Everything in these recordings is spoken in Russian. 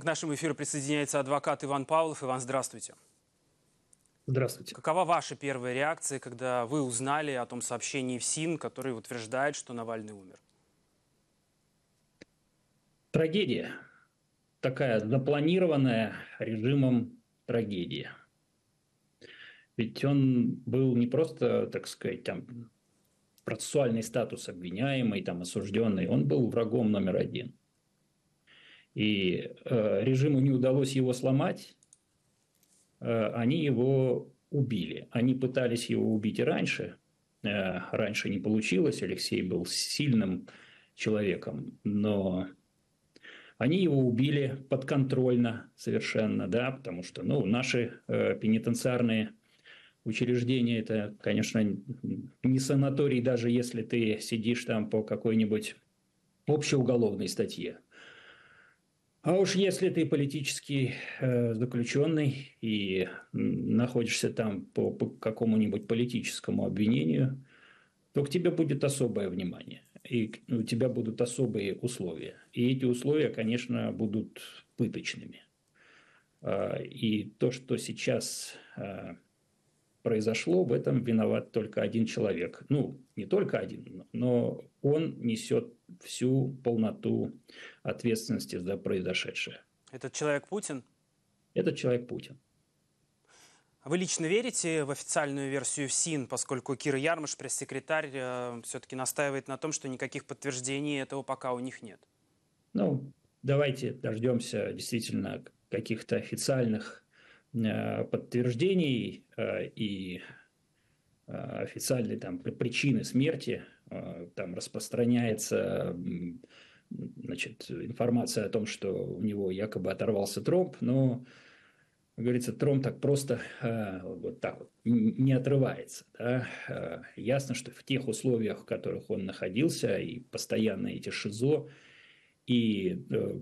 К нашему эфиру присоединяется адвокат Иван Павлов. Иван, здравствуйте. Здравствуйте. Какова ваша первая реакция, когда вы узнали о том сообщении в СИН, который утверждает, что Навальный умер? Трагедия. Такая запланированная режимом трагедия. Ведь он был не просто, так сказать, там процессуальный статус обвиняемый, там осужденный, он был врагом номер один. И э, режиму не удалось его сломать, э, они его убили. Они пытались его убить и раньше, э, раньше не получилось, Алексей был сильным человеком, но они его убили подконтрольно совершенно, да, потому что, ну, наши э, пенитенциарные учреждения – это, конечно, не санаторий, даже если ты сидишь там по какой-нибудь общеуголовной статье. А уж если ты политический э, заключенный и находишься там по, по какому-нибудь политическому обвинению, то к тебе будет особое внимание, и у тебя будут особые условия. И эти условия, конечно, будут пыточными. Э, и то, что сейчас э, произошло, в этом виноват только один человек. Ну, не только один, но он несет всю полноту ответственности за произошедшее. Этот человек Путин? Этот человек Путин. А вы лично верите в официальную версию ФСИН, поскольку Кира Ярмаш, пресс-секретарь, э, все-таки настаивает на том, что никаких подтверждений этого пока у них нет? Ну, давайте дождемся действительно каких-то официальных Э, подтверждений э, и официальной там причины смерти, там распространяется значит, информация о том, что у него якобы оторвался тромб, но, как говорится, тромб так просто вот так вот не отрывается. Да? Ясно, что в тех условиях, в которых он находился, и постоянно эти ШИЗО, и э,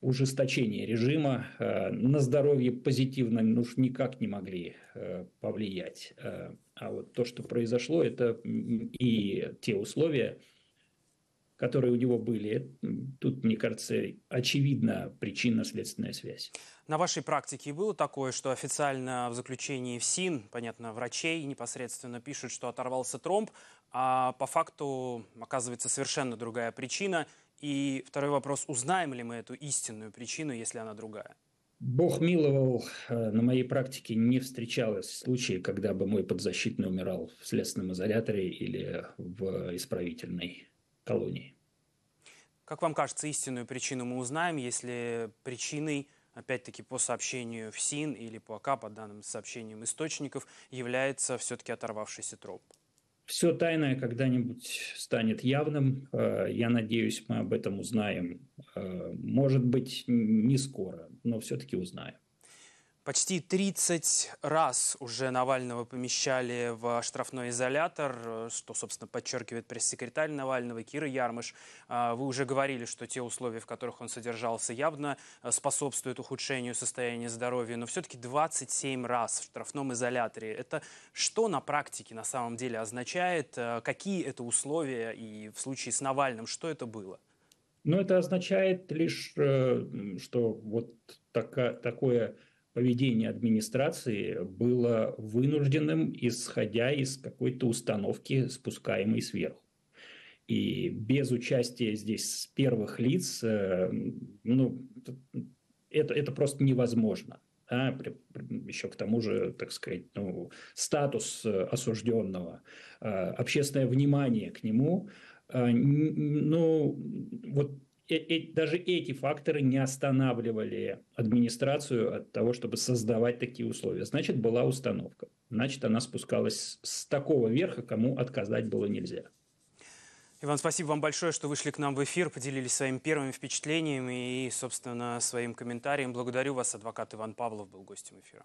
ужесточение режима э, на здоровье позитивно ну, уж никак не могли э, повлиять. А вот то, что произошло, это и те условия, которые у него были, тут, мне кажется, очевидна причинно-следственная связь. На вашей практике было такое, что официально в заключении в СИН, понятно, врачей непосредственно пишут, что оторвался тромб, а по факту оказывается совершенно другая причина – и второй вопрос, узнаем ли мы эту истинную причину, если она другая? Бог миловал, э, на моей практике не встречалось случаев, когда бы мой подзащитный умирал в следственном изоляторе или в исправительной колонии. Как вам кажется, истинную причину мы узнаем, если причиной, опять-таки по сообщению в СИН или по АК, по данным сообщениям источников, является все-таки оторвавшийся троп? Все тайное когда-нибудь станет явным. Э, я надеюсь, мы об этом узнаем. Э, может быть, не скоро, но все-таки узнаем. Почти 30 раз уже Навального помещали в штрафной изолятор, что, собственно, подчеркивает пресс-секретарь Навального Кира Ярмыш. А, вы уже говорили, что те условия, в которых он содержался, явно э, способствуют ухудшению состояния здоровья, но все-таки 27 раз в штрафном изоляторе. Это что на практике на самом деле означает? Э, какие это условия и в случае с Навальным, что это было? Ну, это означает лишь, э, что вот такое поведение администрации было вынужденным, исходя из какой-то установки, спускаемой сверху. И без участия здесь первых лиц, э, ну, это, это просто невозможно. А, еще к тому же, так сказать, ну, статус осужденного, э, общественное внимание к нему, э, ну, вот Э, э, даже эти факторы не останавливали администрацию от того, чтобы создавать такие условия. Значит, была установка. Значит, она спускалась с такого верха, кому отказать было нельзя. Иван, спасибо вам большое, что вышли к нам в эфир, поделились своими первыми впечатлениями и, собственно, своим комментарием. Благодарю вас. Адвокат Иван Павлов был гостем эфира.